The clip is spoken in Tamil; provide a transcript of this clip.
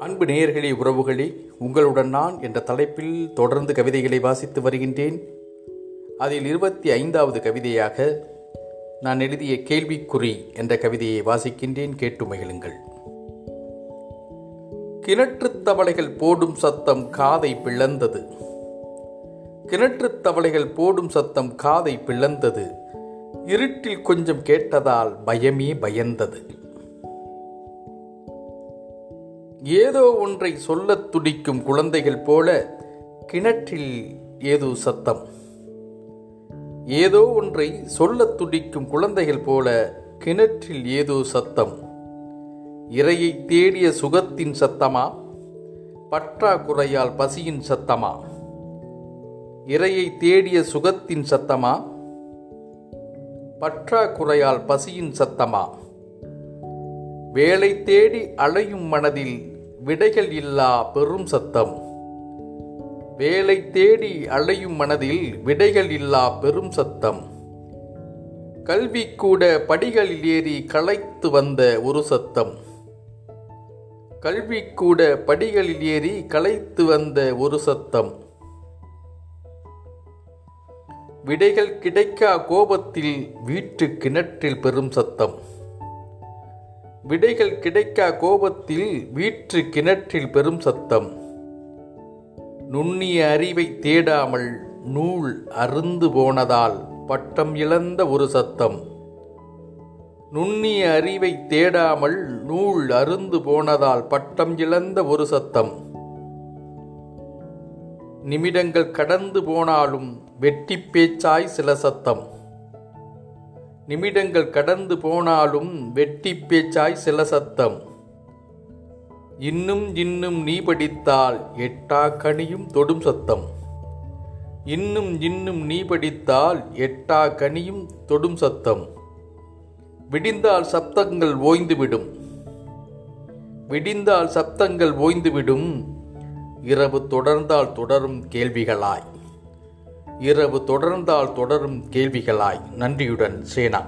அன்பு நேயர்களே உறவுகளே உங்களுடன் நான் என்ற தலைப்பில் தொடர்ந்து கவிதைகளை வாசித்து வருகின்றேன். அதில் இருபத்தி ஐந்தாவது கவிதையாக நான் எழுதிய கேள்விக்குறி என்ற கவிதையை வாசிக்கின்றேன். கேட்டு மகிழுங்கள். கிணற்றுத் தவளைகள் போடும் சத்தம் காதை பிளந்தது. கிணற்றுத் தவளைகள் போடும் சத்தம் காதை பிளந்தது. இருட்டில் கொஞ்சம் கேட்டதால் பயமே பயந்தது. ஏதோ ஒன்றை சொல்லத் துடிக்கும் குழந்தைகள் போல கிணற்றில் ஏதோ சத்தம். ஏதோ ஒன்றை சொல்லத் துடிக்கும் குழந்தைகள் போல கிணற்றில் ஏதோ சத்தம். இறையை தேடிய சுகத்தின் சத்தமா? பற்றாக்குறையால் பசியின் சத்தமா? இறையை தேடிய சுகத்தின் சத்தமா? பற்றாக்குறையால் பசியின் சத்தமா? வேலை தேடி அலையும் மனதில் விடைகள் இல்லா பெரும் சத்தம். வேலை தேடி அலையும் மனதில் விடைகள் இல்லா பெரும் சத்தம். கல்வி கூட படிகளில் ஏறி களைத்து வந்த ஒரு சத்தம். கல்வி கூட படிகளில் ஏறி களைத்து வந்த ஒரு சத்தம். விடைகள் கிடைக்கா கோபத்தில் வீட்டு கிணற்றில் பெரும் சத்தம். விடைகள் கிடைக்கா கோபத்தில் வீற்று கிணற்றில் பெரும் சத்தம். நுண்ணிய அறிவை தேடாமல் நூல் அருந்து போனதால் பட்டம் இழந்த ஒரு சத்தம். நுண்ணிய அறிவை தேடாமல் நூல் அருந்து போனதால் பட்டம் இழந்த ஒரு சத்தம். நிமிடங்கள் கடந்து போனாலும் வெட்டி பேச்சாய் சில சத்தம். நிமிடங்கள் கடந்து போனாலும் வெட்டி பேச்சாய் சில சத்தம். இன்னும் இன்னும் நீ படித்தால் எட்டா கனியும் தொடும் சத்தம். இன்னும் இன்னும் நீ படித்தால் எட்டா கனியும் தொடும் சத்தம். விடிந்தால் சப்தங்கள் ஓய்ந்துவிடும். விடிந்தால் சப்தங்கள் ஓய்ந்துவிடும். இரவு தொடர்ந்தால் தொடரும் கேள்விகளாய். இரவு தொடர்ந்தால் தொடரும் கேள்விகளாய். நன்றியுடன் சேனா.